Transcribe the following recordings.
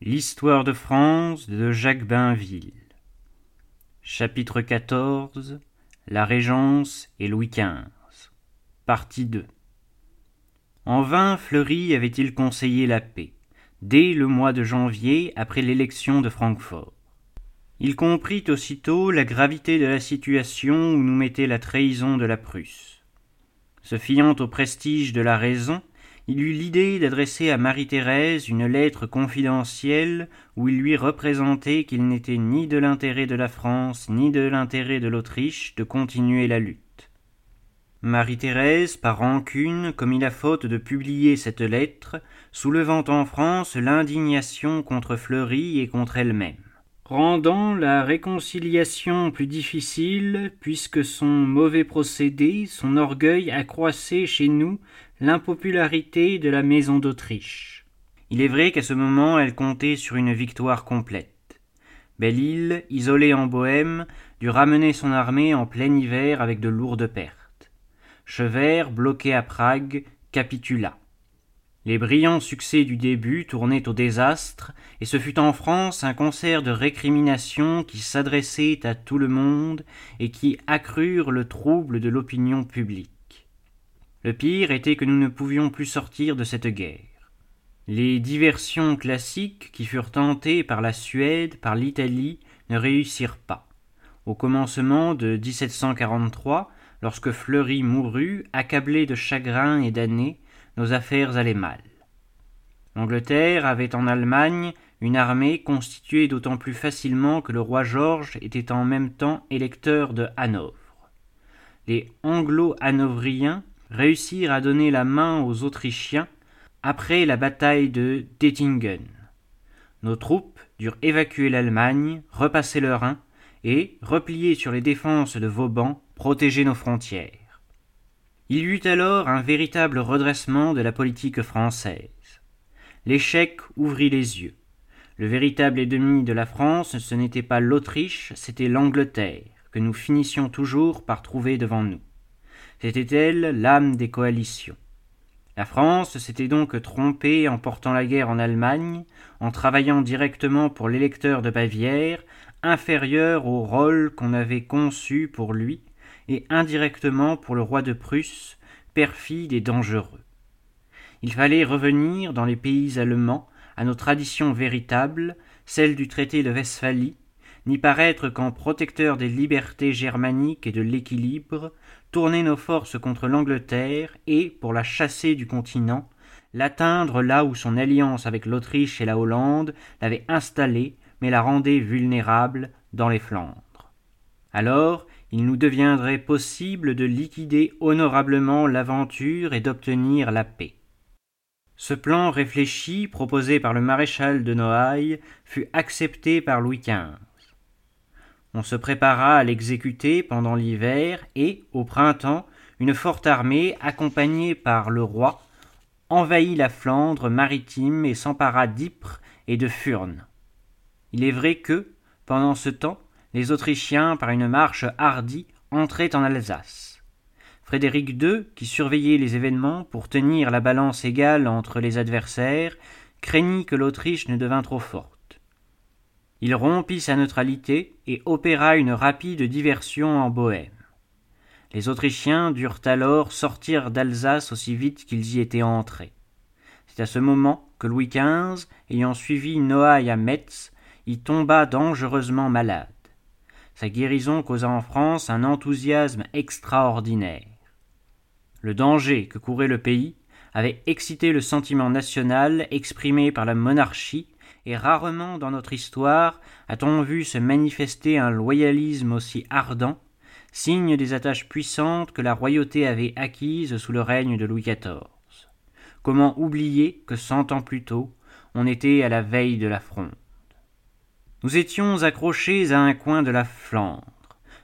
L'histoire de France de Jacques Bainville. Chapitre XIV La Régence et Louis XV. Partie 2 En vain Fleury avait-il conseillé la paix, dès le mois de janvier après l'élection de Francfort. Il comprit aussitôt la gravité de la situation où nous mettait la trahison de la Prusse. Se fiant au prestige de la raison, il eut l'idée d'adresser à Marie-Thérèse une lettre confidentielle où il lui représentait qu'il n'était ni de l'intérêt de la France ni de l'intérêt de l'Autriche de continuer la lutte. Marie-Thérèse, par rancune, commit la faute de publier cette lettre, soulevant en France l'indignation contre Fleury et contre elle-même rendant la réconciliation plus difficile, puisque son mauvais procédé, son orgueil accroissait chez nous l'impopularité de la maison d'Autriche. Il est vrai qu'à ce moment elle comptait sur une victoire complète. Belle-Île, isolée en Bohême, dut ramener son armée en plein hiver avec de lourdes pertes. Chevert, bloqué à Prague, capitula. Les brillants succès du début tournaient au désastre, et ce fut en France un concert de récriminations qui s'adressait à tout le monde et qui accrurent le trouble de l'opinion publique. Le pire était que nous ne pouvions plus sortir de cette guerre. Les diversions classiques qui furent tentées par la Suède, par l'Italie, ne réussirent pas. Au commencement de 1743, lorsque Fleury mourut, accablé de chagrin et d'années, nos affaires allaient mal. L'Angleterre avait en Allemagne une armée constituée d'autant plus facilement que le roi George était en même temps électeur de Hanovre. Les anglo-hanovriens réussirent à donner la main aux Autrichiens après la bataille de Dettingen. Nos troupes durent évacuer l'Allemagne, repasser le Rhin et, replier sur les défenses de Vauban, protéger nos frontières. Il y eut alors un véritable redressement de la politique française. L'échec ouvrit les yeux. Le véritable ennemi de la France, ce n'était pas l'Autriche, c'était l'Angleterre, que nous finissions toujours par trouver devant nous. C'était elle l'âme des coalitions. La France s'était donc trompée en portant la guerre en Allemagne, en travaillant directement pour l'électeur de Bavière, inférieur au rôle qu'on avait conçu pour lui, et indirectement pour le roi de Prusse, perfide et dangereux. Il fallait revenir dans les pays allemands à nos traditions véritables, celles du traité de Westphalie, n'y paraître qu'en protecteur des libertés germaniques et de l'équilibre, tourner nos forces contre l'Angleterre et, pour la chasser du continent, l'atteindre là où son alliance avec l'Autriche et la Hollande l'avait installée, mais la rendait vulnérable dans les Flandres. Alors, il nous deviendrait possible de liquider honorablement l'aventure et d'obtenir la paix. Ce plan réfléchi, proposé par le maréchal de Noailles, fut accepté par Louis XV. On se prépara à l'exécuter pendant l'hiver et, au printemps, une forte armée, accompagnée par le roi, envahit la Flandre maritime et s'empara d'Ypres et de Furnes. Il est vrai que, pendant ce temps, les Autrichiens, par une marche hardie, entraient en Alsace. Frédéric II, qui surveillait les événements pour tenir la balance égale entre les adversaires, craignit que l'Autriche ne devint trop forte. Il rompit sa neutralité et opéra une rapide diversion en Bohême. Les Autrichiens durent alors sortir d'Alsace aussi vite qu'ils y étaient entrés. C'est à ce moment que Louis XV, ayant suivi Noailles à Metz, y tomba dangereusement malade. Sa guérison causa en France un enthousiasme extraordinaire. Le danger que courait le pays avait excité le sentiment national exprimé par la monarchie, et rarement dans notre histoire a-t-on vu se manifester un loyalisme aussi ardent, signe des attaches puissantes que la royauté avait acquises sous le règne de Louis XIV. Comment oublier que cent ans plus tôt on était à la veille de la fronde nous étions accrochés à un coin de la Flandre.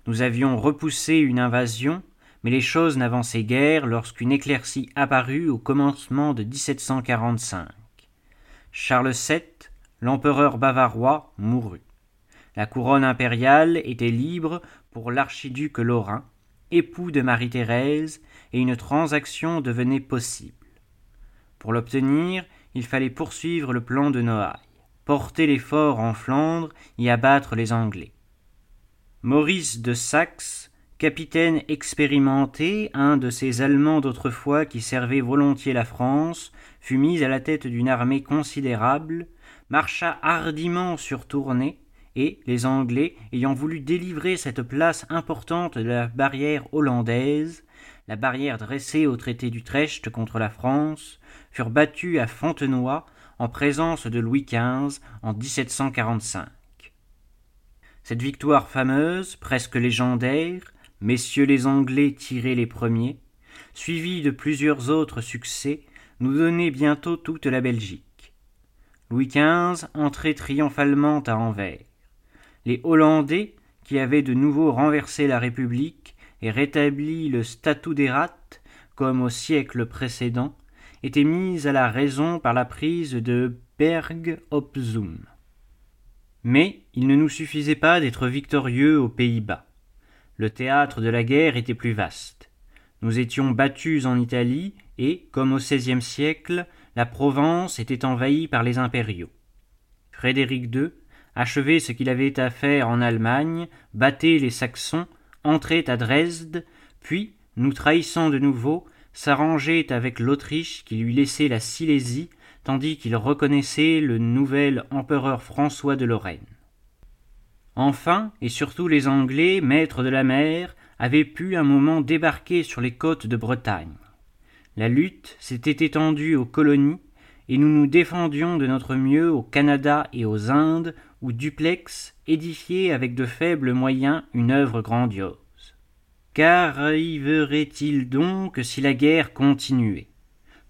Nous avions repoussé une invasion, mais les choses n'avançaient guère lorsqu'une éclaircie apparut au commencement de 1745. Charles VII, l'empereur bavarois, mourut. La couronne impériale était libre pour l'archiduc Lorrain, époux de Marie-Thérèse, et une transaction devenait possible. Pour l'obtenir, il fallait poursuivre le plan de Noailles. porter les forts en Flandre, y abattre les Anglais. Maurice de Saxe, capitaine expérimenté, un de ces Allemands d'autrefois qui servaient volontiers la France, fut mis à la tête d'une armée considérable, marcha hardiment sur Tournai, et les Anglais, ayant voulu délivrer cette place importante de la barrière hollandaise, la barrière dressée au traité d'Utrecht contre la France, furent battus à Fontenoy en présence de Louis XV en 1745. Cette victoire fameuse, presque légendaire, messieurs les Anglais tiraient les premiers, suivie de plusieurs autres succès, nous donnait bientôt toute la Belgique. Louis XV entrait triomphalement à Anvers. Les Hollandais, qui avaient de nouveau renversé la République et rétabli le statut des rats, comme au siècle précédent, étaient mis à la raison par la prise de Berg op Zoom. Mais il ne nous suffisait pas d'être victorieux aux Pays-Bas. Le théâtre de la guerre était plus vaste. Nous étions battus en Italie et, comme au XVIe siècle, la Provence était envahie par les impériaux. Frédéric II achevait ce qu'il avait à faire en Allemagne, battait les Saxons, entrait à Dresde, puis, nous trahissant de nouveau, s'arrangeait avec l'Autriche qui lui laissait la Silésie tandis qu'il reconnaissait le nouvel empereur François de Lorraine. Enfin, et surtout les Anglais, maîtres de la mer, avaient pu un moment débarquer sur les côtes de Bretagne. La lutte s'était étendue aux colonies, et nous nous défendions de notre mieux au Canada et aux Indes, où Duplex édifiait avec de faibles moyens une œuvre grandiose. Qu'arriverait-il donc si la guerre continuait?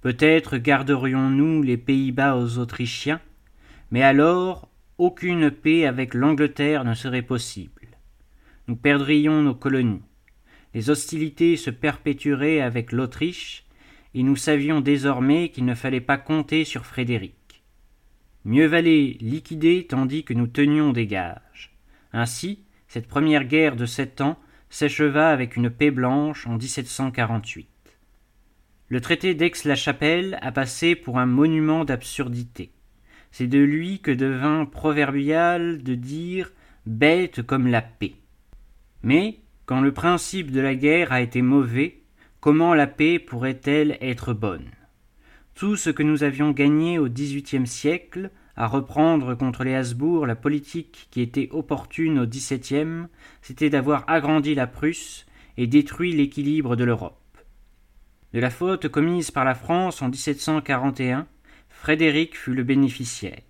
Peut-être garderions-nous les Pays-Bas aux Autrichiens, mais alors aucune paix avec l'Angleterre ne serait possible. Nous perdrions nos colonies. Les hostilités se perpétueraient avec l'Autriche, et nous savions désormais qu'il ne fallait pas compter sur Frédéric. Mieux valait liquider tandis que nous tenions des gages. Ainsi, cette première guerre de sept ans s'acheva avec une paix blanche en 1748. Le traité d'Aix-la-Chapelle a passé pour un monument d'absurdité. C'est de lui que devint proverbial de dire bête comme la paix. Mais, quand le principe de la guerre a été mauvais, comment la paix pourrait-elle être bonne? Tout ce que nous avions gagné au XVIIIe siècle, à reprendre contre les Habsbourg la politique qui était opportune au XVIIe, c'était d'avoir agrandi la Prusse et détruit l'équilibre de l'Europe. De la faute commise par la France en 1741, Frédéric fut le bénéficiaire.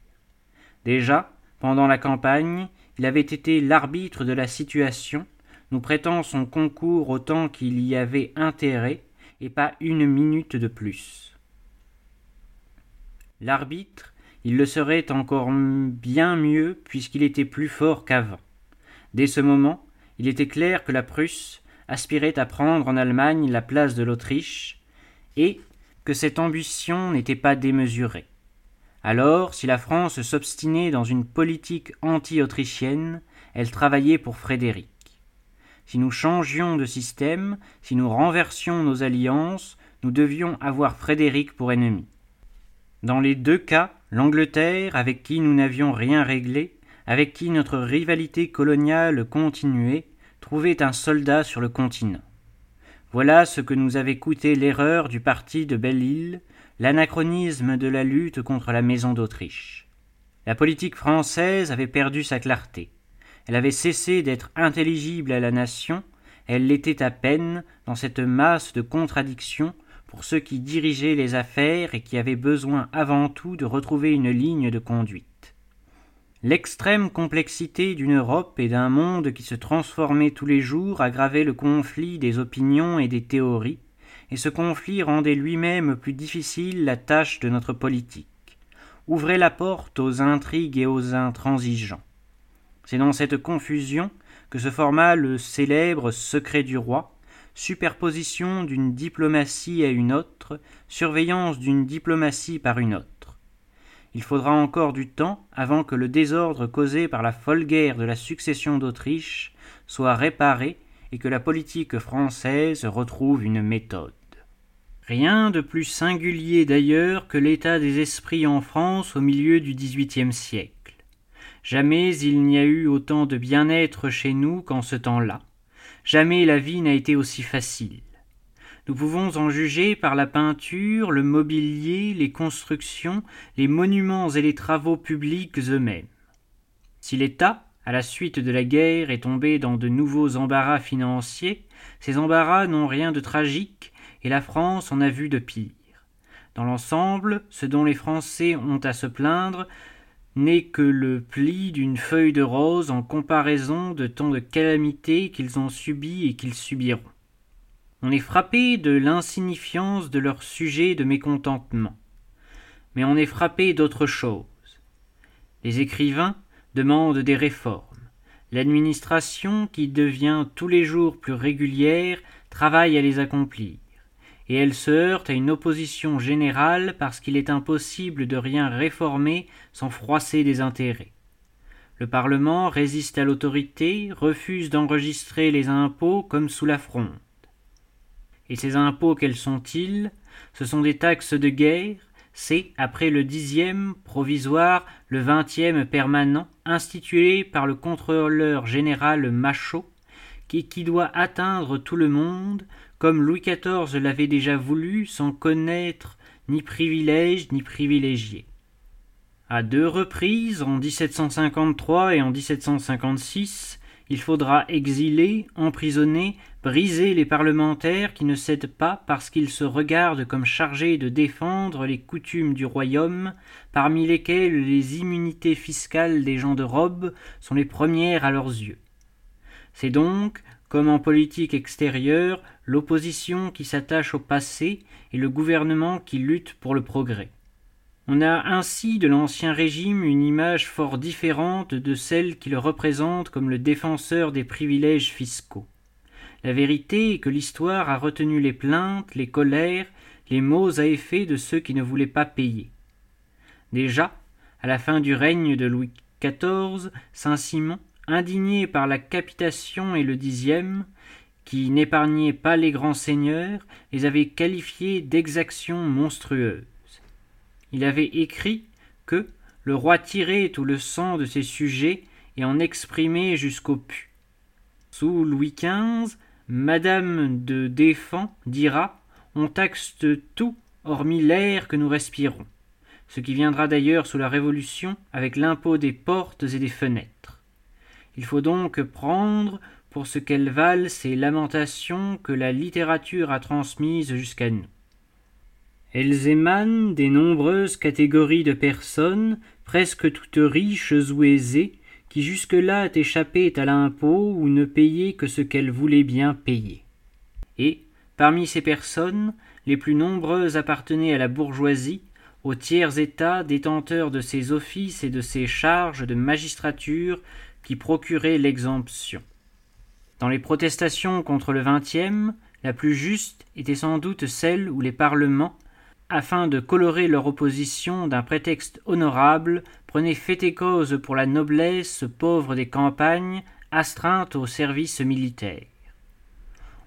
Déjà, pendant la campagne, il avait été l'arbitre de la situation, nous prêtant son concours autant qu'il y avait intérêt, et pas une minute de plus. L'arbitre, il le serait encore bien mieux puisqu'il était plus fort qu'avant. Dès ce moment, il était clair que la Prusse, aspirait à prendre en Allemagne la place de l'Autriche, et que cette ambition n'était pas démesurée. Alors, si la France s'obstinait dans une politique anti-autrichienne, elle travaillait pour Frédéric. Si nous changions de système, si nous renversions nos alliances, nous devions avoir Frédéric pour ennemi. Dans les deux cas, l'Angleterre, avec qui nous n'avions rien réglé, avec qui notre rivalité coloniale continuait, trouvait un soldat sur le continent. Voilà ce que nous avait coûté l'erreur du parti de Belle-Île, l'anachronisme de la lutte contre la maison d'Autriche. La politique française avait perdu sa clarté. Elle avait cessé d'être intelligible à la nation, elle l'était à peine dans cette masse de contradictions pour ceux qui dirigeaient les affaires et qui avaient besoin avant tout de retrouver une ligne de conduite. L'extrême complexité d'une Europe et d'un monde qui se transformait tous les jours aggravait le conflit des opinions et des théories, et ce conflit rendait lui-même plus difficile la tâche de notre politique, ouvrait la porte aux intrigues et aux intransigeants. C'est dans cette confusion que se forma le célèbre secret du roi, superposition d'une diplomatie à une autre, surveillance d'une diplomatie par une autre. Il faudra encore du temps avant que le désordre causé par la folle guerre de la succession d'Autriche soit réparé et que la politique française retrouve une méthode. Rien de plus singulier d'ailleurs que l'état des esprits en France au milieu du XVIIIe siècle. Jamais il n'y a eu autant de bien-être chez nous qu'en ce temps-là. Jamais la vie n'a été aussi facile. Nous pouvons en juger par la peinture, le mobilier, les constructions, les monuments et les travaux publics eux-mêmes. Si l'État, à la suite de la guerre, est tombé dans de nouveaux embarras financiers, ces embarras n'ont rien de tragique, et la France en a vu de pire. Dans l'ensemble, ce dont les Français ont à se plaindre n'est que le pli d'une feuille de rose en comparaison de tant de calamités qu'ils ont subies et qu'ils subiront. On est frappé de l'insignifiance de leur sujet de mécontentement. Mais on est frappé d'autre chose. Les écrivains demandent des réformes. L'administration, qui devient tous les jours plus régulière, travaille à les accomplir. Et elle se heurte à une opposition générale parce qu'il est impossible de rien réformer sans froisser des intérêts. Le Parlement résiste à l'autorité, refuse d'enregistrer les impôts comme sous la fronde. Et ces impôts, quels sont-ils? Ce sont des taxes de guerre, c'est, après le dixième provisoire, le vingtième permanent, institué par le contrôleur général Machaut, qui, qui doit atteindre tout le monde, comme Louis XIV l'avait déjà voulu, sans connaître ni privilège ni privilégié. À deux reprises, en 1753 et en 1756, il faudra exiler, emprisonner, briser les parlementaires qui ne cèdent pas parce qu'ils se regardent comme chargés de défendre les coutumes du royaume, parmi lesquelles les immunités fiscales des gens de robe sont les premières à leurs yeux. C'est donc, comme en politique extérieure, l'opposition qui s'attache au passé et le gouvernement qui lutte pour le progrès. On a ainsi de l'Ancien Régime une image fort différente de celle qui le représente comme le défenseur des privilèges fiscaux. La vérité est que l'histoire a retenu les plaintes, les colères, les maux à effet de ceux qui ne voulaient pas payer. Déjà, à la fin du règne de Louis XIV, Saint-Simon, indigné par la capitation et le dixième, qui n'épargnait pas les grands seigneurs, les avait qualifiés d'exactions monstrueuses il avait écrit que le roi tirait tout le sang de ses sujets et en exprimait jusqu'au pu. Sous Louis XV, Madame de Défend dira On taxe tout hormis l'air que nous respirons, ce qui viendra d'ailleurs sous la Révolution avec l'impôt des portes et des fenêtres. Il faut donc prendre pour ce qu'elles valent ces lamentations que la littérature a transmises jusqu'à nous. Elles émanent des nombreuses catégories de personnes, presque toutes riches ou aisées, qui jusque-là échappaient à l'impôt ou ne payaient que ce qu'elles voulaient bien payer. Et, parmi ces personnes, les plus nombreuses appartenaient à la bourgeoisie, au tiers état détenteur de ces offices et de ces charges de magistrature qui procuraient l'exemption. Dans les protestations contre le vingtième, la plus juste était sans doute celle où les parlements, afin de colorer leur opposition d'un prétexte honorable, prenaient fait et cause pour la noblesse pauvre des campagnes, astreinte au service militaire.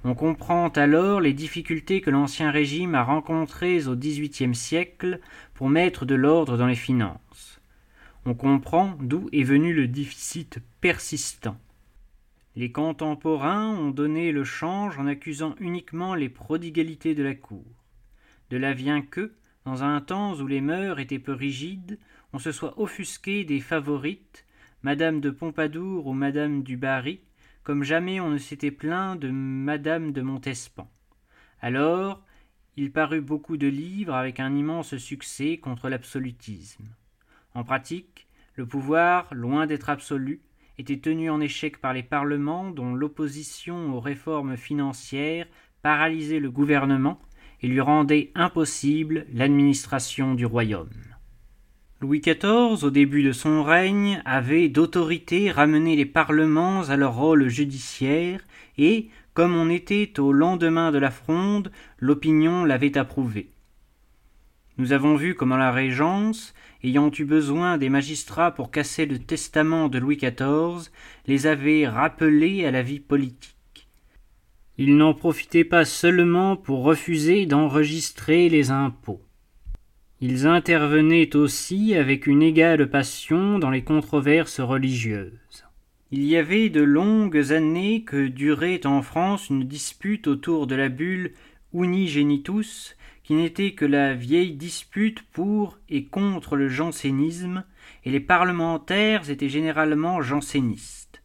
On comprend alors les difficultés que l'Ancien Régime a rencontrées au XVIIIe siècle pour mettre de l'ordre dans les finances. On comprend d'où est venu le déficit persistant. Les contemporains ont donné le change en accusant uniquement les prodigalités de la cour. De là vient que, dans un temps où les mœurs étaient peu rigides, on se soit offusqué des favorites, Madame de Pompadour ou Madame du Barry, comme jamais on ne s'était plaint de Madame de Montespan. Alors, il parut beaucoup de livres avec un immense succès contre l'absolutisme. En pratique, le pouvoir, loin d'être absolu, était tenu en échec par les parlements dont l'opposition aux réformes financières paralysait le gouvernement et lui rendait impossible l'administration du royaume. Louis XIV, au début de son règne, avait d'autorité ramené les parlements à leur rôle judiciaire, et, comme on était au lendemain de la fronde, l'opinion l'avait approuvé. Nous avons vu comment la Régence, ayant eu besoin des magistrats pour casser le testament de Louis XIV, les avait rappelés à la vie politique. Ils n'en profitaient pas seulement pour refuser d'enregistrer les impôts. Ils intervenaient aussi avec une égale passion dans les controverses religieuses. Il y avait de longues années que durait en France une dispute autour de la bulle Unigenitus, qui n'était que la vieille dispute pour et contre le jansénisme, et les parlementaires étaient généralement jansénistes.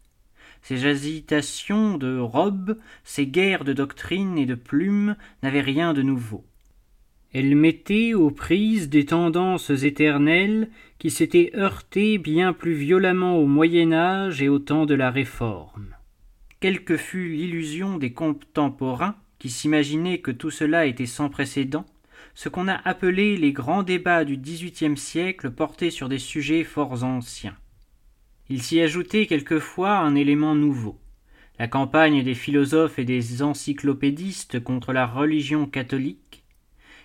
Ces agitations de robes, ces guerres de doctrine et de plumes n'avaient rien de nouveau. Elle mettait aux prises des tendances éternelles qui s'étaient heurtées bien plus violemment au Moyen Âge et au temps de la Réforme. Quelle que fût l'illusion des contemporains, qui s'imaginaient que tout cela était sans précédent, ce qu'on a appelé les grands débats du XVIIIe siècle portaient sur des sujets fort anciens. Il s'y ajoutait quelquefois un élément nouveau. La campagne des philosophes et des encyclopédistes contre la religion catholique,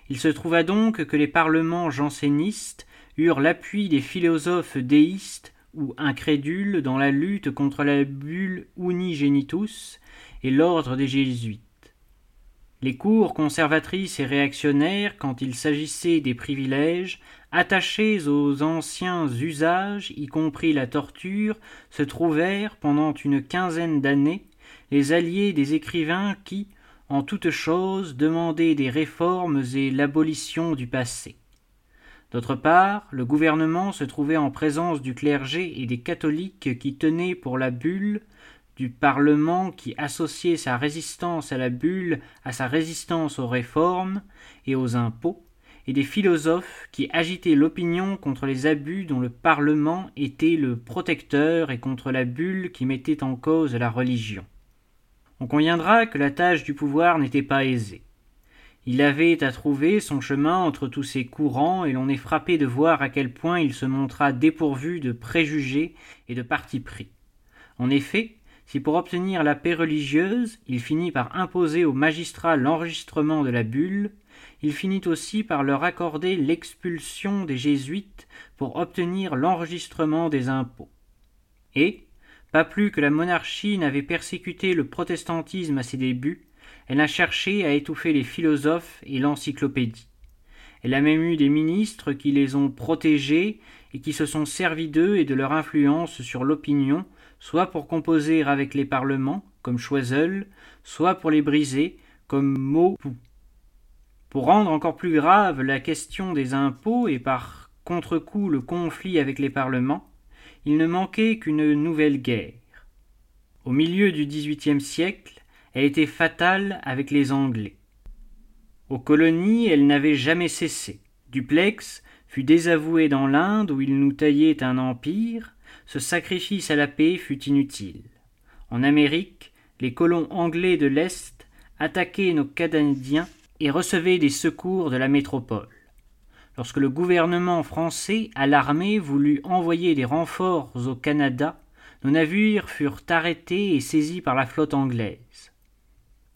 il se trouva donc que les parlements jansénistes eurent l'appui des philosophes déistes ou incrédules dans la lutte contre la bulle unigenitus et l'ordre des jésuites. Les cours conservatrices et réactionnaires, quand il s'agissait des privilèges, attachés aux anciens usages, y compris la torture, se trouvèrent, pendant une quinzaine d'années, les alliés des écrivains qui, en toute chose demander des réformes et l'abolition du passé. D'autre part, le gouvernement se trouvait en présence du clergé et des catholiques qui tenaient pour la bulle, du Parlement qui associait sa résistance à la bulle à sa résistance aux réformes et aux impôts, et des philosophes qui agitaient l'opinion contre les abus dont le Parlement était le protecteur et contre la bulle qui mettait en cause la religion. On conviendra que la tâche du pouvoir n'était pas aisée. Il avait à trouver son chemin entre tous ces courants, et l'on est frappé de voir à quel point il se montra dépourvu de préjugés et de parti pris. En effet, si pour obtenir la paix religieuse, il finit par imposer aux magistrats l'enregistrement de la bulle, il finit aussi par leur accorder l'expulsion des jésuites pour obtenir l'enregistrement des impôts. Et, pas plus que la monarchie n'avait persécuté le protestantisme à ses débuts, elle a cherché à étouffer les philosophes et l'encyclopédie. Elle a même eu des ministres qui les ont protégés et qui se sont servis d'eux et de leur influence sur l'opinion, soit pour composer avec les parlements, comme Choiseul, soit pour les briser, comme Maupoux. Pour rendre encore plus grave la question des impôts et par contre-coup le conflit avec les parlements, il ne manquait qu'une nouvelle guerre. Au milieu du XVIIIe siècle, elle était fatale avec les Anglais. Aux colonies, elle n'avait jamais cessé. Duplex fut désavoué dans l'Inde où il nous taillait un empire, ce sacrifice à la paix fut inutile. En Amérique, les colons anglais de l'Est attaquaient nos Canadiens et recevaient des secours de la métropole. Lorsque le gouvernement français, à l'armée, voulut envoyer des renforts au Canada, nos navires furent arrêtés et saisis par la flotte anglaise.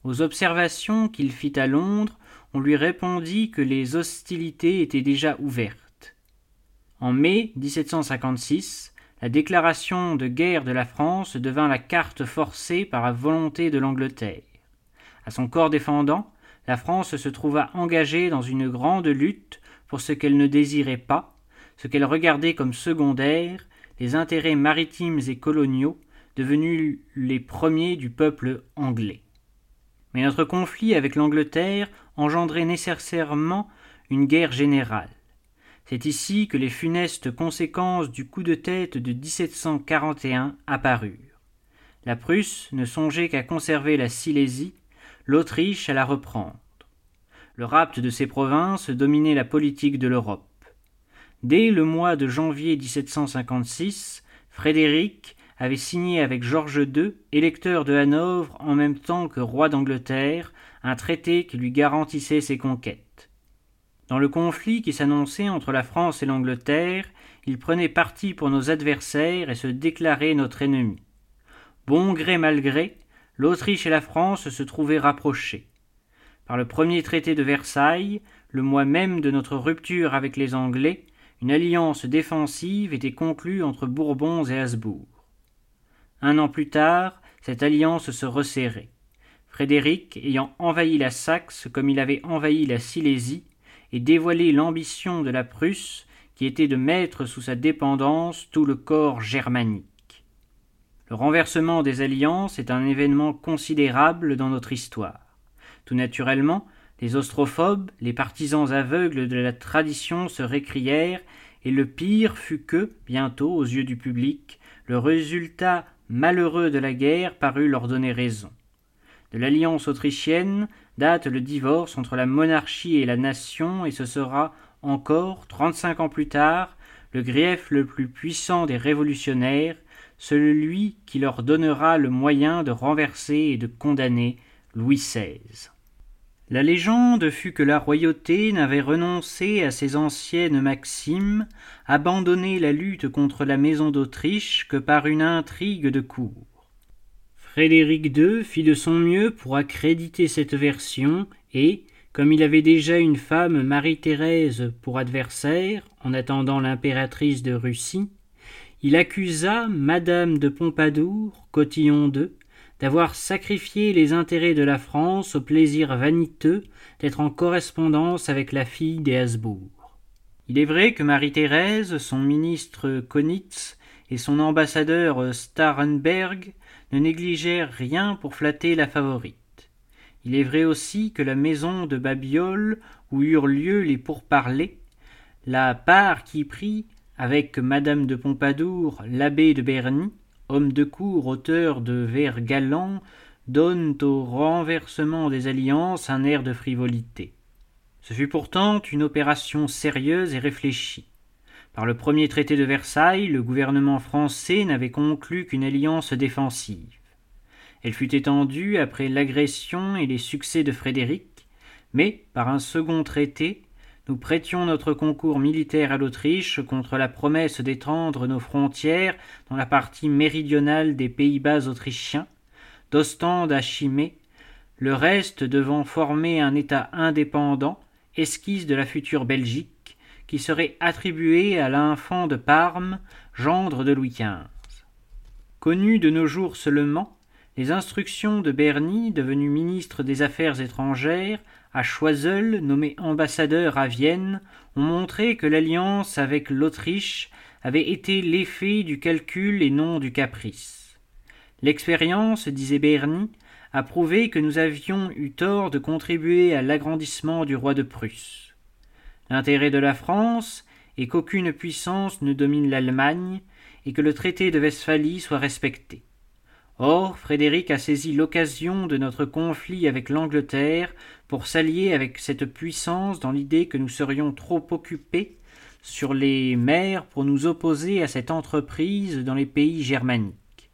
Aux observations qu'il fit à Londres, on lui répondit que les hostilités étaient déjà ouvertes. En mai 1756, la déclaration de guerre de la France devint la carte forcée par la volonté de l'Angleterre. À son corps défendant, la France se trouva engagée dans une grande lutte pour ce qu'elle ne désirait pas, ce qu'elle regardait comme secondaire, les intérêts maritimes et coloniaux, devenus les premiers du peuple anglais. Mais notre conflit avec l'Angleterre engendrait nécessairement une guerre générale. C'est ici que les funestes conséquences du coup de tête de 1741 apparurent. La Prusse ne songeait qu'à conserver la Silésie, l'Autriche à la reprendre. Le rapt de ces provinces dominait la politique de l'Europe. Dès le mois de janvier 1756, Frédéric avait signé avec George II, électeur de Hanovre en même temps que roi d'Angleterre, un traité qui lui garantissait ses conquêtes. Dans le conflit qui s'annonçait entre la France et l'Angleterre, il prenait parti pour nos adversaires et se déclarait notre ennemi. Bon gré mal gré, l'Autriche et la France se trouvaient rapprochées. Par le premier traité de Versailles, le mois même de notre rupture avec les Anglais, une alliance défensive était conclue entre Bourbons et Habsbourg. Un an plus tard, cette alliance se resserrait. Frédéric ayant envahi la Saxe comme il avait envahi la Silésie, et dévoilé l'ambition de la Prusse, qui était de mettre sous sa dépendance tout le corps germanique. Le renversement des alliances est un événement considérable dans notre histoire. Tout naturellement, les ostrophobes, les partisans aveugles de la tradition se récrièrent, et le pire fut que, bientôt, aux yeux du public, le résultat malheureux de la guerre parut leur donner raison. De l'alliance autrichienne date le divorce entre la monarchie et la nation, et ce sera encore, trente-cinq ans plus tard, le grief le plus puissant des révolutionnaires, celui qui leur donnera le moyen de renverser et de condamner Louis XVI. La légende fut que la royauté n'avait renoncé à ses anciennes maximes, abandonné la lutte contre la maison d'Autriche que par une intrigue de cour. Frédéric II fit de son mieux pour accréditer cette version et, comme il avait déjà une femme Marie-Thérèse pour adversaire, en attendant l'impératrice de Russie, il accusa Madame de Pompadour, cotillon II, d'avoir sacrifié les intérêts de la France au plaisir vaniteux d'être en correspondance avec la fille des Habsbourg. Il est vrai que Marie-Thérèse, son ministre Konitz et son ambassadeur Starenberg ne négligèrent rien pour flatter la favorite. Il est vrai aussi que la maison de Babiole, où eurent lieu les pourparlers, la part qui prit, avec madame de Pompadour, l'abbé de Berny, homme de cour, auteur de vers galants, donne au renversement des alliances un air de frivolité. Ce fut pourtant une opération sérieuse et réfléchie. Par le premier traité de Versailles, le gouvernement français n'avait conclu qu'une alliance défensive. Elle fut étendue après l'agression et les succès de Frédéric, mais par un second traité, nous prêtions notre concours militaire à l'Autriche contre la promesse d'étendre nos frontières dans la partie méridionale des Pays-Bas autrichiens, d'Ostende à Chimay, le reste devant former un État indépendant, esquisse de la future Belgique, qui serait attribué à l'infant de Parme, gendre de Louis XV. Connu de nos jours seulement, les instructions de Berny, devenu ministre des Affaires étrangères, à Choiseul, nommé ambassadeur à Vienne, ont montré que l'alliance avec l'Autriche avait été l'effet du calcul et non du caprice. L'expérience, disait Berny, a prouvé que nous avions eu tort de contribuer à l'agrandissement du roi de Prusse. L'intérêt de la France est qu'aucune puissance ne domine l'Allemagne et que le traité de Westphalie soit respecté. Or, Frédéric a saisi l'occasion de notre conflit avec l'Angleterre pour s'allier avec cette puissance dans l'idée que nous serions trop occupés sur les mers pour nous opposer à cette entreprise dans les pays germaniques.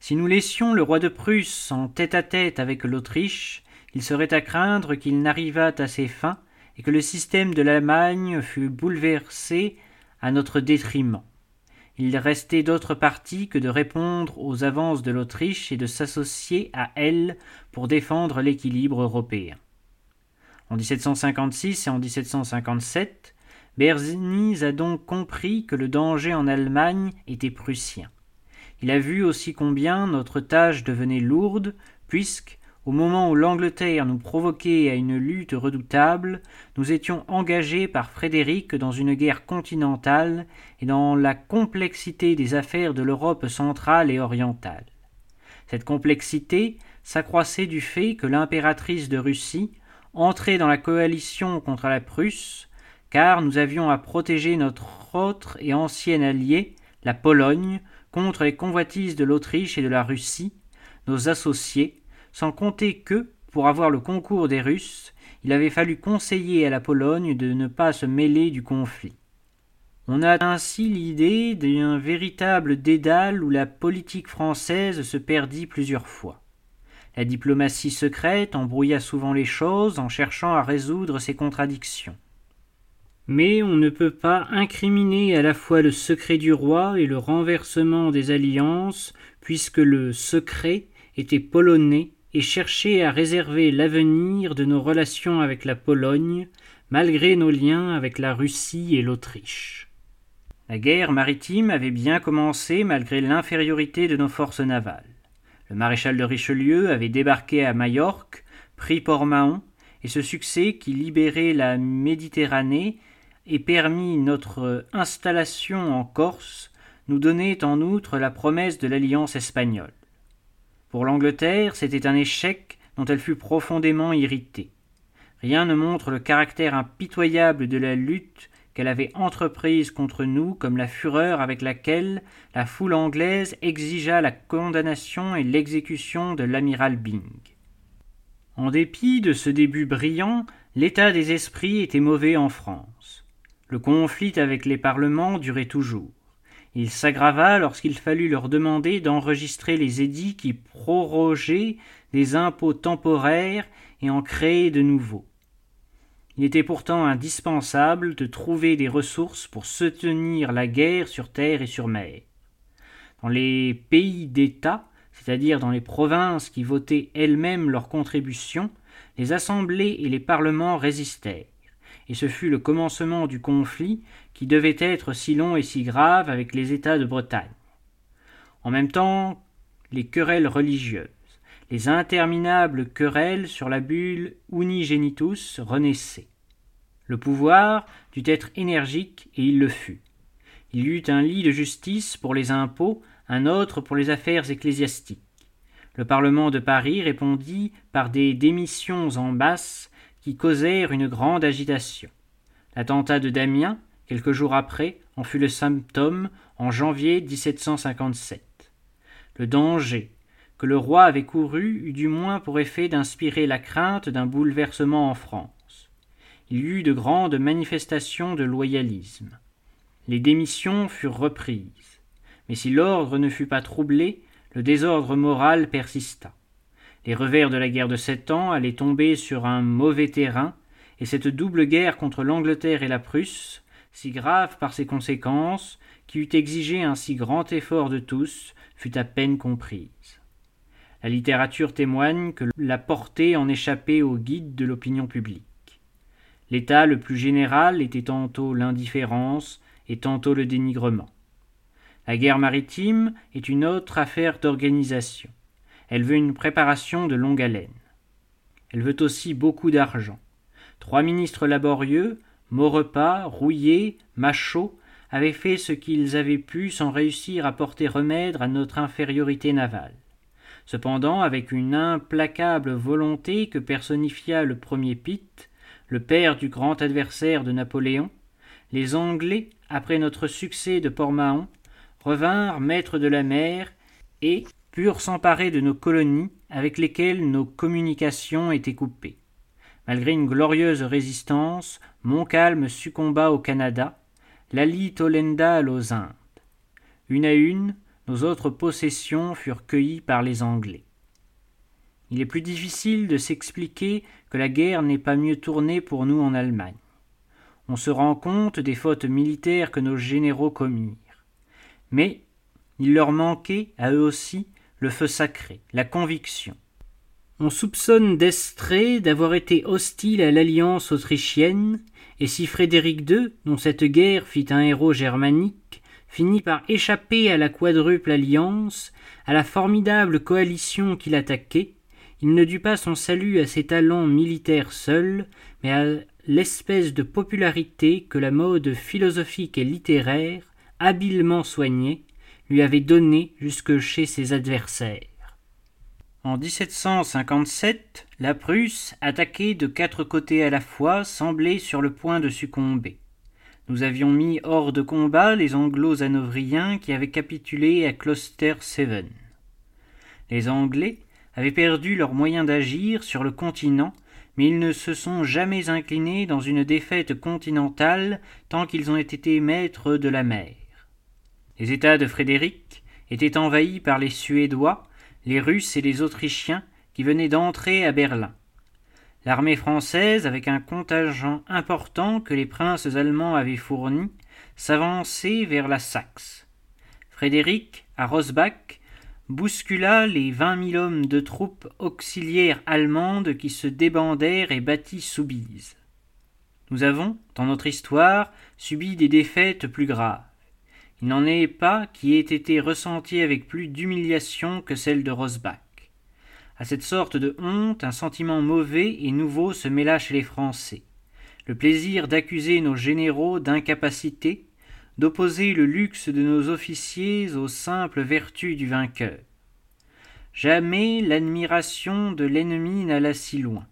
Si nous laissions le roi de Prusse en tête à tête avec l'Autriche, il serait à craindre qu'il n'arrivât à ses fins et que le système de l'Allemagne fût bouleversé à notre détriment. Il restait d'autre parti que de répondre aux avances de l'Autriche et de s'associer à elle pour défendre l'équilibre européen. En 1756 et en 1757, Bernis a donc compris que le danger en Allemagne était prussien. Il a vu aussi combien notre tâche devenait lourde, puisque, au moment où l'Angleterre nous provoquait à une lutte redoutable, nous étions engagés par Frédéric dans une guerre continentale et dans la complexité des affaires de l'Europe centrale et orientale. Cette complexité s'accroissait du fait que l'impératrice de Russie entrait dans la coalition contre la Prusse, car nous avions à protéger notre autre et ancienne alliée, la Pologne, contre les convoitises de l'Autriche et de la Russie, nos associés, sans compter que, pour avoir le concours des Russes, il avait fallu conseiller à la Pologne de ne pas se mêler du conflit. On a ainsi l'idée d'un véritable dédale où la politique française se perdit plusieurs fois. La diplomatie secrète embrouilla souvent les choses en cherchant à résoudre ces contradictions. Mais on ne peut pas incriminer à la fois le secret du roi et le renversement des alliances, puisque le secret était polonais et chercher à réserver l'avenir de nos relations avec la Pologne, malgré nos liens avec la Russie et l'Autriche. La guerre maritime avait bien commencé malgré l'infériorité de nos forces navales. Le maréchal de Richelieu avait débarqué à Majorque, pris Port-Mahon, et ce succès qui libérait la Méditerranée et permit notre installation en Corse nous donnait en outre la promesse de l'alliance espagnole. Pour l'Angleterre, c'était un échec dont elle fut profondément irritée. Rien ne montre le caractère impitoyable de la lutte qu'elle avait entreprise contre nous comme la fureur avec laquelle la foule anglaise exigea la condamnation et l'exécution de l'amiral Byng. En dépit de ce début brillant, l'état des esprits était mauvais en France. Le conflit avec les parlements durait toujours. Il s'aggrava lorsqu'il fallut leur demander d'enregistrer les édits qui prorogeaient des impôts temporaires et en créaient de nouveaux. Il était pourtant indispensable de trouver des ressources pour soutenir la guerre sur terre et sur mer. Dans les pays d'État, c'est-à-dire dans les provinces qui votaient elles-mêmes leurs contributions, les assemblées et les parlements résistèrent, et ce fut le commencement du conflit devait être si long et si grave avec les États de Bretagne. En même temps, les querelles religieuses, les interminables querelles sur la bulle unigenitus renaissaient. Le pouvoir dut être énergique et il le fut. Il y eut un lit de justice pour les impôts, un autre pour les affaires ecclésiastiques. Le Parlement de Paris répondit par des démissions en masse qui causèrent une grande agitation. L'attentat de Damien, quelques jours après, en fut le symptôme en janvier 1757. Le danger, que le roi avait couru eut du moins pour effet d'inspirer la crainte d'un bouleversement en France. Il y eut de grandes manifestations de loyalisme. Les démissions furent reprises. Mais si l'ordre ne fut pas troublé, le désordre moral persista. Les revers de la guerre de sept ans allaient tomber sur un mauvais terrain, et cette double guerre contre l'Angleterre et la Prusse, si grave par ses conséquences, qui eût exigé un si grand effort de tous, fut à peine comprise. La littérature témoigne que la portée en échappait au guide de l'opinion publique. L'état le plus général était tantôt l'indifférence et tantôt le dénigrement. La guerre maritime est une autre affaire d'organisation. Elle veut une préparation de longue haleine. Elle veut aussi beaucoup d'argent. Trois ministres laborieux, Maurepas, Rouillet, Machaut, avaient fait ce qu'ils avaient pu sans réussir à porter remède à notre infériorité navale. Cependant, avec une implacable volonté que personnifia le premier Pitt, le père du grand adversaire de Napoléon, les Anglais, après notre succès de Port-Mahon, revinrent maîtres de la mer et purent s'emparer de nos colonies avec lesquelles nos communications étaient coupées. Malgré une glorieuse résistance, Montcalm succomba au Canada, Lally Tolenda aux Indes. Une à une, nos autres possessions furent cueillies par les Anglais. Il est plus difficile de s'expliquer que la guerre n'ait pas mieux tourné pour nous en Allemagne. On se rend compte des fautes militaires que nos généraux commirent. Mais il leur manquait, à eux aussi, le feu sacré, la conviction. On soupçonne d'Estrée d'avoir été hostile à l'alliance autrichienne, et si Frédéric II, dont cette guerre fit un héros germanique, finit par échapper à la quadruple alliance, à la formidable coalition qui l'attaquait, il ne dut pas son salut à ses talents militaires seuls, mais à l'espèce de popularité que la mode philosophique et littéraire, habilement soignée, lui avait donnée jusque chez ses adversaires. En 1757, la Prusse, attaquée de quatre côtés à la fois, semblait sur le point de succomber. Nous avions mis hors de combat les Anglo-Hanovriens qui avaient capitulé à Closter Seven. Les Anglais avaient perdu leurs moyens d'agir sur le continent, mais ils ne se sont jamais inclinés dans une défaite continentale tant qu'ils ont été maîtres de la mer. Les États de Frédéric étaient envahis par les Suédois, les Russes et les Autrichiens qui venaient d'entrer à Berlin. L'armée française, avec un contingent important que les princes allemands avaient fourni, s'avançait vers la Saxe. Frédéric, à Rosbach, bouscula les vingt mille hommes de troupes auxiliaires allemandes qui se débandèrent et battit Soubise. Nous avons, dans notre histoire, subi des défaites plus graves. Il n'en est pas qui ait été ressenti avec plus d'humiliation que celle de Rosbach. À cette sorte de honte, un sentiment mauvais et nouveau se mêla chez les Français. Le plaisir d'accuser nos généraux d'incapacité, d'opposer le luxe de nos officiers aux simples vertus du vainqueur. Jamais l'admiration de l'ennemi n'alla si loin.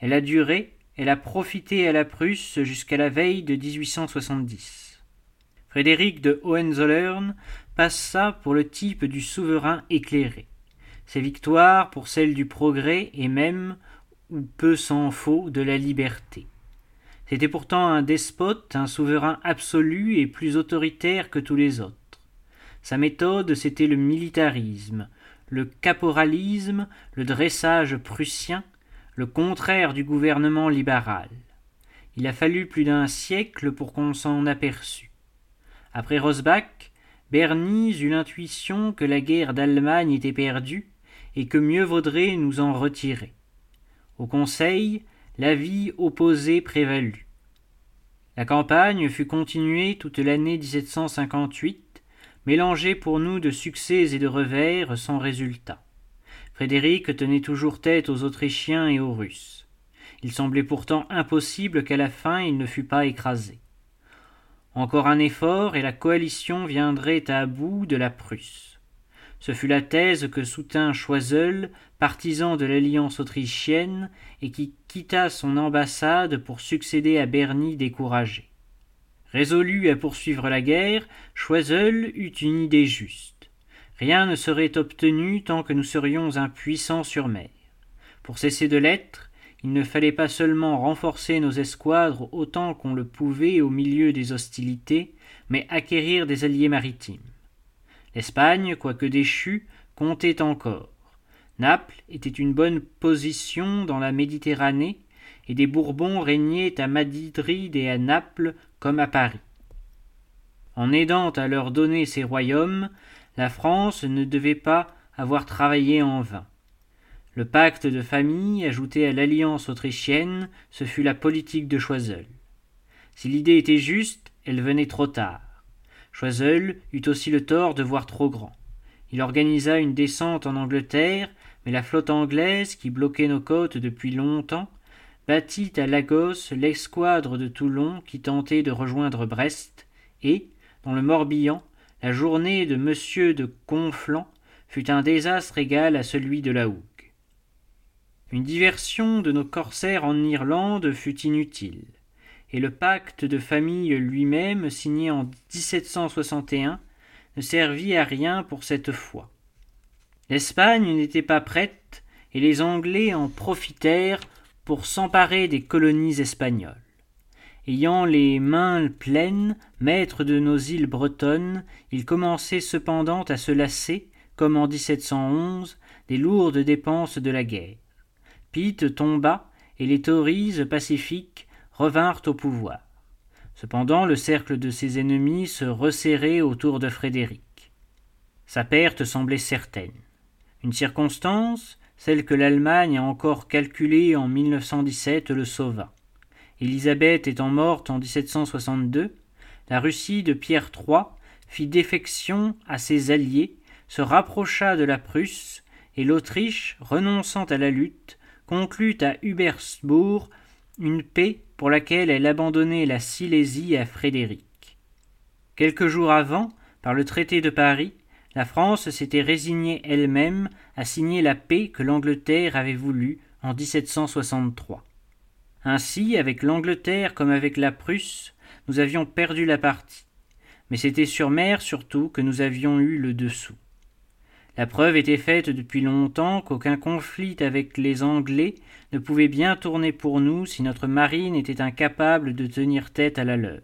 Elle a duré, elle a profité à la Prusse jusqu'à la veille de 1870. Frédéric de Hohenzollern passa pour le type du souverain éclairé. Ses victoires pour celles du progrès et même, ou peu s'en faut, de la liberté. C'était pourtant un despote, un souverain absolu et plus autoritaire que tous les autres. Sa méthode, c'était le militarisme, le caporalisme, le dressage prussien, le contraire du gouvernement libéral. Il a fallu plus d'un siècle pour qu'on s'en aperçût. Après Rosbach, Bernis eut l'intuition que la guerre d'Allemagne était perdue et que mieux vaudrait nous en retirer. Au Conseil, l'avis opposé prévalut. La campagne fut continuée toute l'année 1758, mélangée pour nous de succès et de revers sans résultat. Frédéric tenait toujours tête aux Autrichiens et aux Russes. Il semblait pourtant impossible qu'à la fin il ne fût pas écrasé. Encore un effort et la coalition viendrait à bout de la Prusse. Ce fut la thèse que soutint Choiseul, partisan de l'alliance autrichienne, et qui quitta son ambassade pour succéder à Bernis découragé. Résolu à poursuivre la guerre, Choiseul eut une idée juste. Rien ne serait obtenu tant que nous serions impuissants sur mer. Pour cesser de l'être, il ne fallait pas seulement renforcer nos escadres autant qu'on le pouvait au milieu des hostilités, mais acquérir des alliés maritimes. L'Espagne, quoique déchue, comptait encore. Naples était une bonne position dans la Méditerranée, et des Bourbons régnaient à Madrid et à Naples comme à Paris. En aidant à leur donner ces royaumes, la France ne devait pas avoir travaillé en vain. Le pacte de famille, ajouté à l'alliance autrichienne, ce fut la politique de Choiseul. Si l'idée était juste, elle venait trop tard. Choiseul eut aussi le tort de voir trop grand. Il organisa une descente en Angleterre, mais la flotte anglaise, qui bloquait nos côtes depuis longtemps, battit à Lagos l'escouadre de Toulon qui tentait de rejoindre Brest, et, dans le Morbihan, la journée de Monsieur de Conflans fut un désastre égal à celui de la. Une diversion de nos corsaires en Irlande fut inutile et le pacte de famille lui-même, signé en 1761, ne servit à rien pour cette fois. L'Espagne n'était pas prête, et les Anglais en profitèrent pour s'emparer des colonies espagnoles. Ayant les mains pleines, maîtres de nos îles bretonnes, ils commençaient cependant à se lasser, comme en 1711, des lourdes dépenses de la guerre. Tomba, et les Tories pacifiques revinrent au pouvoir. Cependant, le cercle de ses ennemis se resserrait autour de Frédéric. Sa perte semblait certaine. Une circonstance, celle que l'Allemagne a encore calculée en 1917, le sauva. Élisabeth étant morte en 1762, la Russie de Pierre III fit défection à ses alliés, se rapprocha de la Prusse, et l'Autriche, renonçant à la lutte, conclut à Hubersbourg une paix pour laquelle elle abandonnait la Silésie à Frédéric. Quelques jours avant, par le traité de Paris, la France s'était résignée elle-même à signer la paix que l'Angleterre avait voulu en 1763. Ainsi, avec l'Angleterre comme avec la Prusse, nous avions perdu la partie, mais c'était sur mer surtout que nous avions eu le dessous. La preuve était faite depuis longtemps qu'aucun conflit avec les Anglais ne pouvait bien tourner pour nous si notre marine était incapable de tenir tête à la leur.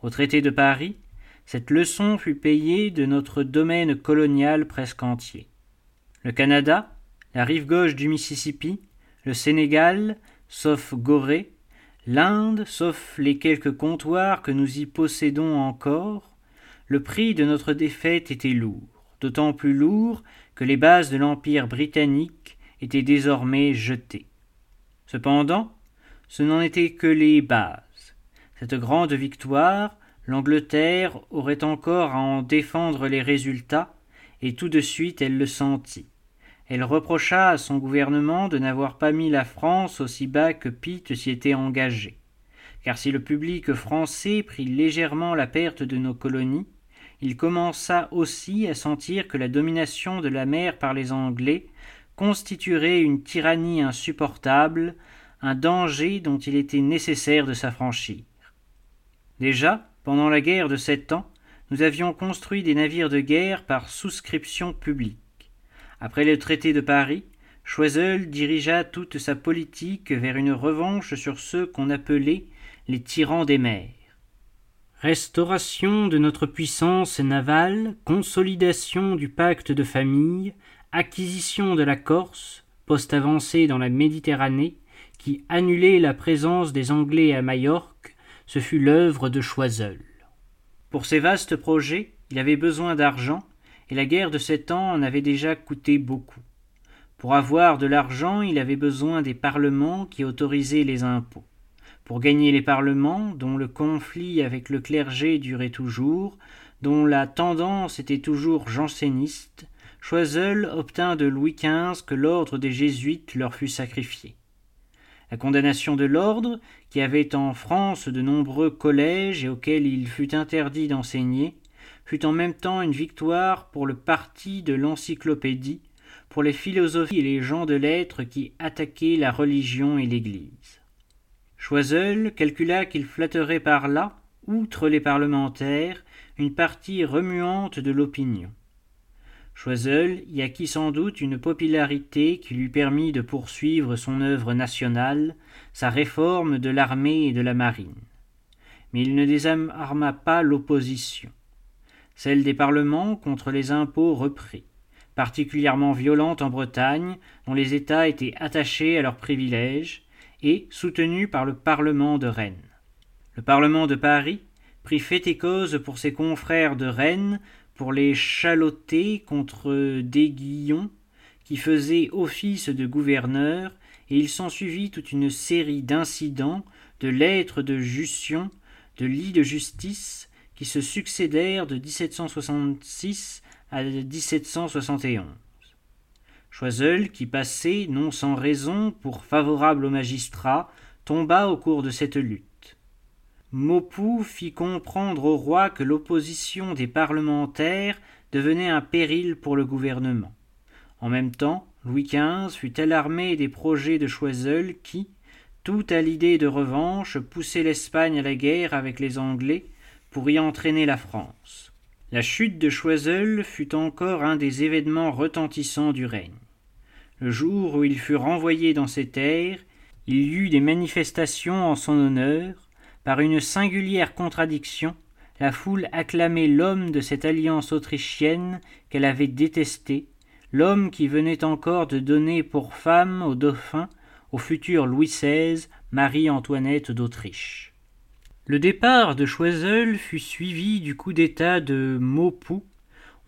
Au traité de Paris, cette leçon fut payée de notre domaine colonial presque entier. Le Canada, la rive gauche du Mississippi, le Sénégal, sauf Gorée, l'Inde, sauf les quelques comptoirs que nous y possédons encore, le prix de notre défaite était lourd d'autant plus lourd que les bases de l'Empire britannique étaient désormais jetées. Cependant, ce n'en étaient que les bases. Cette grande victoire, L'Angleterre aurait encore à en défendre les résultats, et tout de suite elle le sentit. Elle reprocha à son gouvernement de n'avoir pas mis la France aussi bas que Pitt s'y était engagé. Car si le public français prit légèrement la perte de nos colonies, il commença aussi à sentir que la domination de la mer par les Anglais constituerait une tyrannie insupportable, un danger dont il était nécessaire de s'affranchir. Déjà, pendant la guerre de sept ans, nous avions construit des navires de guerre par souscription publique. Après le traité de Paris, Choiseul dirigea toute sa politique vers une revanche sur ceux qu'on appelait les tyrans des mers. Restauration de notre puissance navale, consolidation du pacte de famille, acquisition de la Corse, poste avancé dans la Méditerranée, qui annulait la présence des Anglais à Majorque, ce fut l'œuvre de Choiseul. Pour ces vastes projets, il avait besoin d'argent, et la guerre de sept ans en avait déjà coûté beaucoup. Pour avoir de l'argent, il avait besoin des parlements qui autorisaient les impôts. Pour gagner les parlements, dont le conflit avec le clergé durait toujours, dont la tendance était toujours janséniste, Choiseul obtint de Louis XV que l'ordre des Jésuites leur fût sacrifié. La condamnation de l'ordre, qui avait en France de nombreux collèges et auxquels il fut interdit d'enseigner, fut en même temps une victoire pour le parti de l'encyclopédie, pour les philosophies et les gens de lettres qui attaquaient la religion et l'Église. Choiseul calcula qu'il flatterait par là, outre les parlementaires, une partie remuante de l'opinion. Choiseul y acquit sans doute une popularité qui lui permit de poursuivre son œuvre nationale, sa réforme de l'armée et de la marine. Mais il ne désarma pas l'opposition. Celle des parlements contre les impôts repris, particulièrement violente en Bretagne, dont les États étaient attachés à leurs privilèges, et soutenue par le Parlement de Rennes. Le Parlement de Paris prit fait et cause pour ses confrères de Rennes pour les chaloter contre Guillons, qui faisait office de gouverneur, et il s'ensuivit toute une série d'incidents, de lettres de justion, de lits de justice, qui se succédèrent de 1766 à 1771. Choiseul, qui passait, non sans raison, pour favorable aux magistrats, tomba au cours de cette lutte. Maupoux fit comprendre au roi que l'opposition des parlementaires devenait un péril pour le gouvernement. En même temps, Louis XV fut alarmé des projets de Choiseul qui, tout à l'idée de revanche, poussait l'Espagne à la guerre avec les Anglais pour y entraîner la France. La chute de Choiseul fut encore un des événements retentissants du règne. Le jour où il fut renvoyé dans ses terres, il y eut des manifestations en son honneur, par une singulière contradiction, la foule acclamait l'homme de cette alliance autrichienne qu'elle avait détesté, l'homme qui venait encore de donner pour femme au dauphin, au futur Louis XVI, Marie-Antoinette d'Autriche. Le départ de Choiseul fut suivi du coup d'état de Maupoux.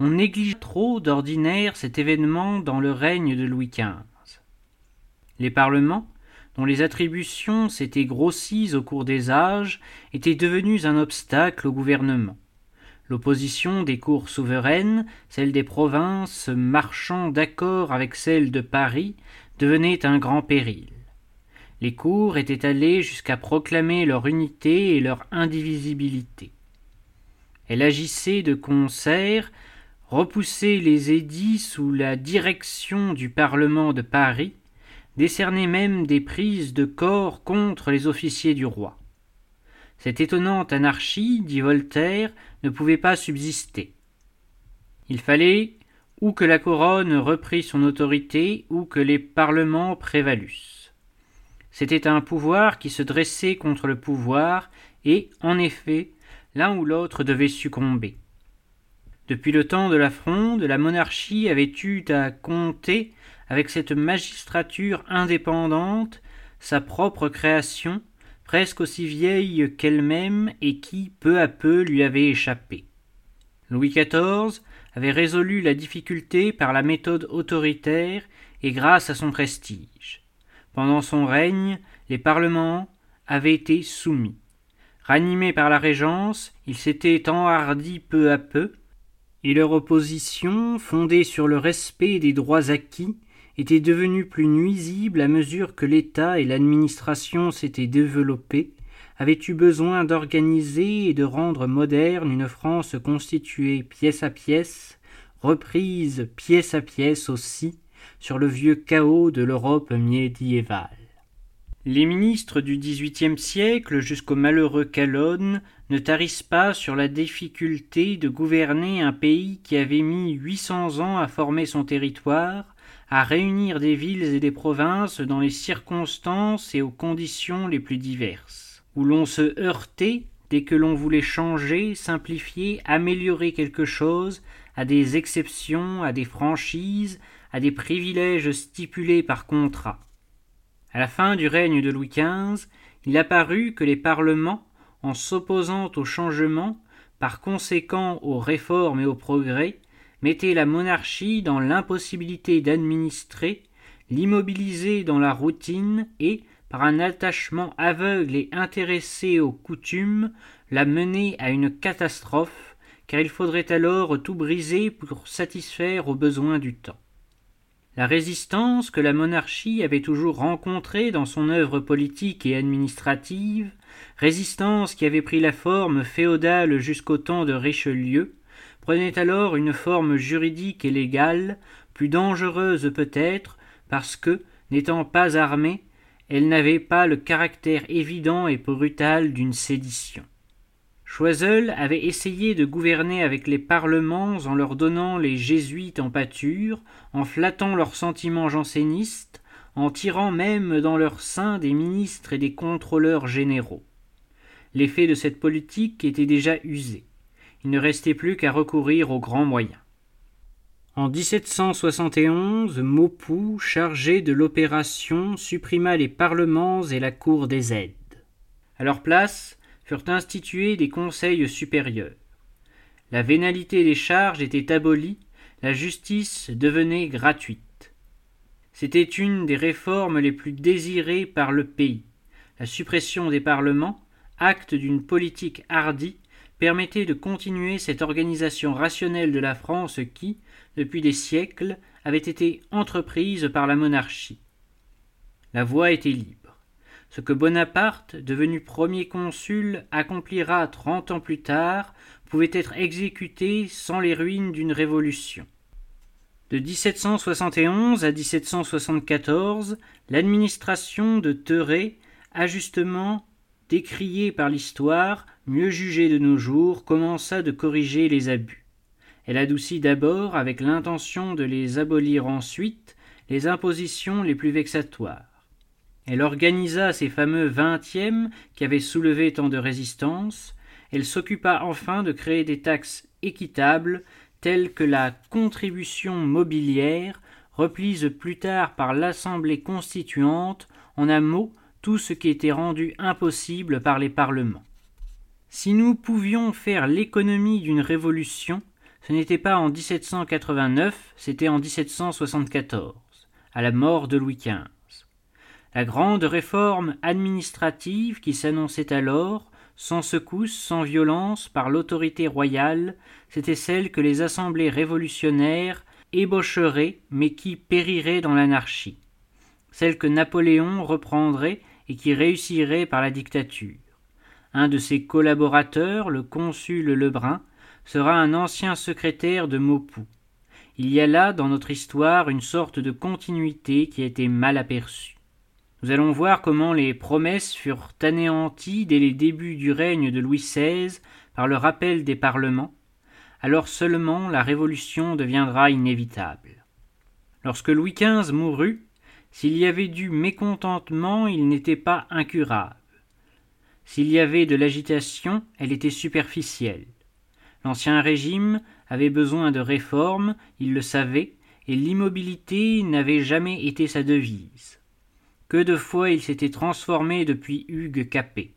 On néglige trop d'ordinaire cet événement dans le règne de Louis XV. Les parlements, dont les attributions s'étaient grossies au cours des âges, étaient devenues un obstacle au gouvernement. L'opposition des cours souveraines, celle des provinces marchant d'accord avec celle de Paris, devenait un grand péril. Les cours étaient allées jusqu'à proclamer leur unité et leur indivisibilité. Elle agissait de concert, repoussait les édits sous la direction du Parlement de Paris, décernait même des prises de corps contre les officiers du roi. Cette étonnante anarchie, dit Voltaire, ne pouvait pas subsister. Il fallait ou que la couronne reprît son autorité, ou que les parlements prévalussent. C'était un pouvoir qui se dressait contre le pouvoir, et, en effet, l'un ou l'autre devait succomber. Depuis le temps de la Fronde, la monarchie avait eu à compter avec cette magistrature indépendante, sa propre création, presque aussi vieille qu'elle-même et qui, peu à peu, lui avait échappé. Louis XIV avait résolu la difficulté par la méthode autoritaire et grâce à son prestige. Pendant son règne, les parlements avaient été soumis. Ranimés par la Régence, ils s'étaient enhardis peu à peu, et leur opposition, fondée sur le respect des droits acquis, était devenue plus nuisible à mesure que l'État et l'administration s'étaient développés, avaient eu besoin d'organiser et de rendre moderne une France constituée pièce à pièce, reprise pièce à pièce aussi, sur le vieux chaos de l'Europe médiévale. Les ministres du XVIIIe siècle jusqu'au malheureux Calonne ne tarissent pas sur la difficulté de gouverner un pays qui avait mis huit cents ans à former son territoire, à réunir des villes et des provinces dans les circonstances et aux conditions les plus diverses, où l'on se heurtait dès que l'on voulait changer, simplifier, améliorer quelque chose, à des exceptions, à des franchises, à des privilèges stipulés par contrat. À la fin du règne de Louis XV, il apparut que les parlements, en s'opposant au changement, par conséquent aux réformes et aux progrès, mettaient la monarchie dans l'impossibilité d'administrer, l'immobiliser dans la routine et, par un attachement aveugle et intéressé aux coutumes, la mener à une catastrophe, car il faudrait alors tout briser pour satisfaire aux besoins du temps. La résistance que la monarchie avait toujours rencontrée dans son œuvre politique et administrative, résistance qui avait pris la forme féodale jusqu'au temps de Richelieu, prenait alors une forme juridique et légale, plus dangereuse peut-être, parce que, n'étant pas armée, elle n'avait pas le caractère évident et brutal d'une sédition. Choiseul avait essayé de gouverner avec les parlements en leur donnant les jésuites en pâture, en flattant leurs sentiments jansénistes, en tirant même dans leur sein des ministres et des contrôleurs généraux. L'effet de cette politique était déjà usé. Il ne restait plus qu'à recourir aux grands moyens. En 1771, Maupoux, chargé de l'opération, supprima les parlements et la cour des aides. À leur place, furent institués des conseils supérieurs. La vénalité des charges était abolie, la justice devenait gratuite. C'était une des réformes les plus désirées par le pays. La suppression des parlements, acte d'une politique hardie, permettait de continuer cette organisation rationnelle de la France qui, depuis des siècles, avait été entreprise par la monarchie. La voie était libre. Ce que Bonaparte, devenu premier consul, accomplira trente ans plus tard, pouvait être exécuté sans les ruines d'une révolution. De 1771 à 1774, l'administration de Theuret, ajustement décrié par l'histoire, mieux jugé de nos jours, commença de corriger les abus. Elle adoucit d'abord, avec l'intention de les abolir ensuite, les impositions les plus vexatoires. Elle organisa ces fameux vingtièmes qui avaient soulevé tant de résistance. Elle s'occupa enfin de créer des taxes équitables, telles que la contribution mobilière, reprise plus tard par l'Assemblée constituante, en un mot, tout ce qui était rendu impossible par les parlements. Si nous pouvions faire l'économie d'une révolution, ce n'était pas en 1789, c'était en 1774, à la mort de Louis XV. La grande réforme administrative qui s'annonçait alors, sans secousse, sans violence, par l'autorité royale, c'était celle que les assemblées révolutionnaires ébaucheraient, mais qui périrait dans l'anarchie, celle que Napoléon reprendrait et qui réussirait par la dictature. Un de ses collaborateurs, le consul Lebrun, sera un ancien secrétaire de Maupoux. Il y a là, dans notre histoire, une sorte de continuité qui a été mal aperçue. Nous allons voir comment les promesses furent anéanties dès les débuts du règne de Louis XVI par le rappel des parlements, alors seulement la révolution deviendra inévitable. Lorsque Louis XV mourut, s'il y avait du mécontentement, il n'était pas incurable. S'il y avait de l'agitation, elle était superficielle. L'ancien régime avait besoin de réformes, il le savait, et l'immobilité n'avait jamais été sa devise. Que de fois il s'était transformé depuis Hugues Capet.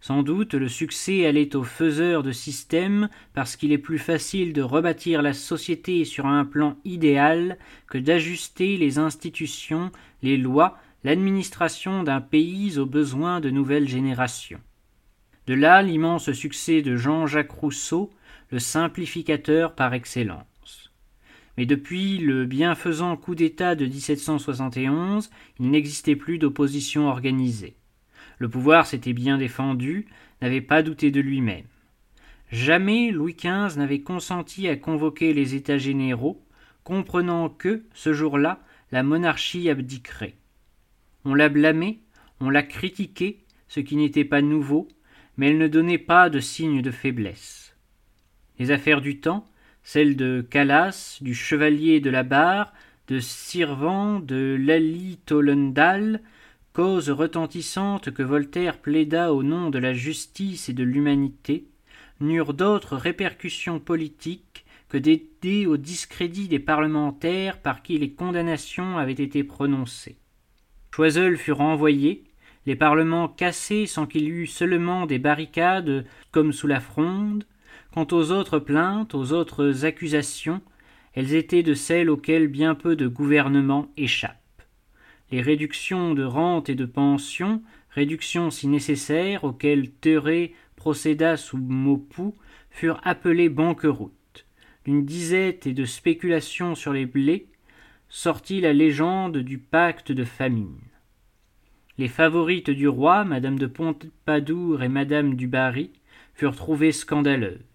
Sans doute le succès allait aux faiseurs de systèmes parce qu'il est plus facile de rebâtir la société sur un plan idéal que d'ajuster les institutions, les lois, l'administration d'un pays aux besoins de nouvelles générations. De là l'immense succès de Jean-Jacques Rousseau, le simplificateur par excellence. Mais depuis le bienfaisant coup d'État de 1771, il n'existait plus d'opposition organisée. Le pouvoir s'était bien défendu, n'avait pas douté de lui-même. Jamais Louis XV n'avait consenti à convoquer les États généraux, comprenant que, ce jour-là, la monarchie abdiquerait. On l'a blâmé, on l'a critiqué, ce qui n'était pas nouveau, mais elle ne donnait pas de signe de faiblesse. Les affaires du temps, celles de Calas, du chevalier de la barre, de Sirvan, de Lally Tollendal, cause retentissante que Voltaire plaida au nom de la justice et de l'humanité, n'eurent d'autres répercussions politiques que d'aider au discrédit des parlementaires par qui les condamnations avaient été prononcées. Choiseul fut renvoyé, les parlements cassés sans qu'il y eût seulement des barricades comme sous la fronde. Quant aux autres plaintes, aux autres accusations, elles étaient de celles auxquelles bien peu de gouvernements échappent les réductions de rentes et de pensions, réductions si nécessaires auxquelles Théré procéda sous Maupoux, furent appelées banqueroutes. D'une disette et de spéculation sur les blés sortit la légende du pacte de famine. Les favorites du roi, Madame de Pompadour et Madame du Barry, furent trouvées scandaleuses.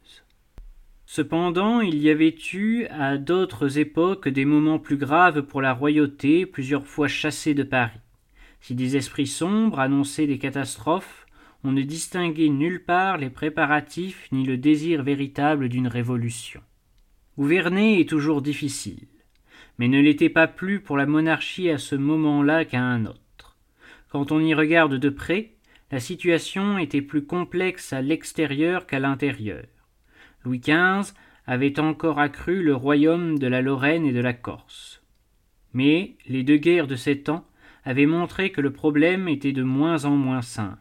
Cependant, il y avait eu à d'autres époques des moments plus graves pour la royauté, plusieurs fois chassée de Paris. Si des esprits sombres annonçaient des catastrophes, on ne distinguait nulle part les préparatifs ni le désir véritable d'une révolution. Gouverner est toujours difficile, mais ne l'était pas plus pour la monarchie à ce moment-là qu'à un autre. Quand on y regarde de près, la situation était plus complexe à l'extérieur qu'à l'intérieur. Louis XV avait encore accru le royaume de la Lorraine et de la Corse. Mais les deux guerres de sept ans avaient montré que le problème était de moins en moins simple.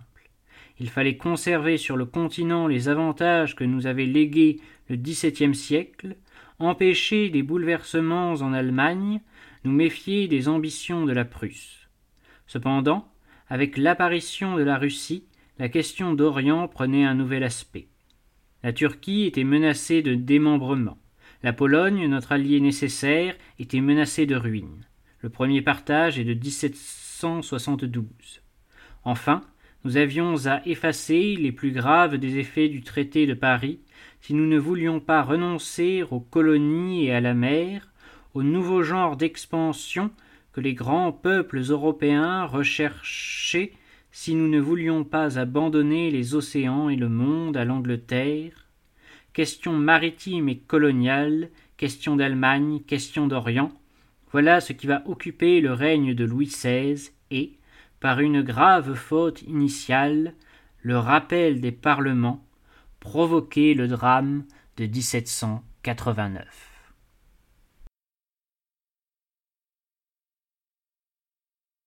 Il fallait conserver sur le continent les avantages que nous avait légués le XVIIe siècle, empêcher des bouleversements en Allemagne, nous méfier des ambitions de la Prusse. Cependant, avec l'apparition de la Russie, la question d'Orient prenait un nouvel aspect. La Turquie était menacée de démembrement. La Pologne, notre allié nécessaire, était menacée de ruine. Le premier partage est de 1772. Enfin, nous avions à effacer les plus graves des effets du traité de Paris si nous ne voulions pas renoncer aux colonies et à la mer, au nouveau genre d'expansion que les grands peuples européens recherchaient si nous ne voulions pas abandonner les océans et le monde à l'Angleterre, question maritime et coloniale, question d'Allemagne, question d'Orient, voilà ce qui va occuper le règne de Louis XVI et, par une grave faute initiale, le rappel des parlements, provoquer le drame de 1789.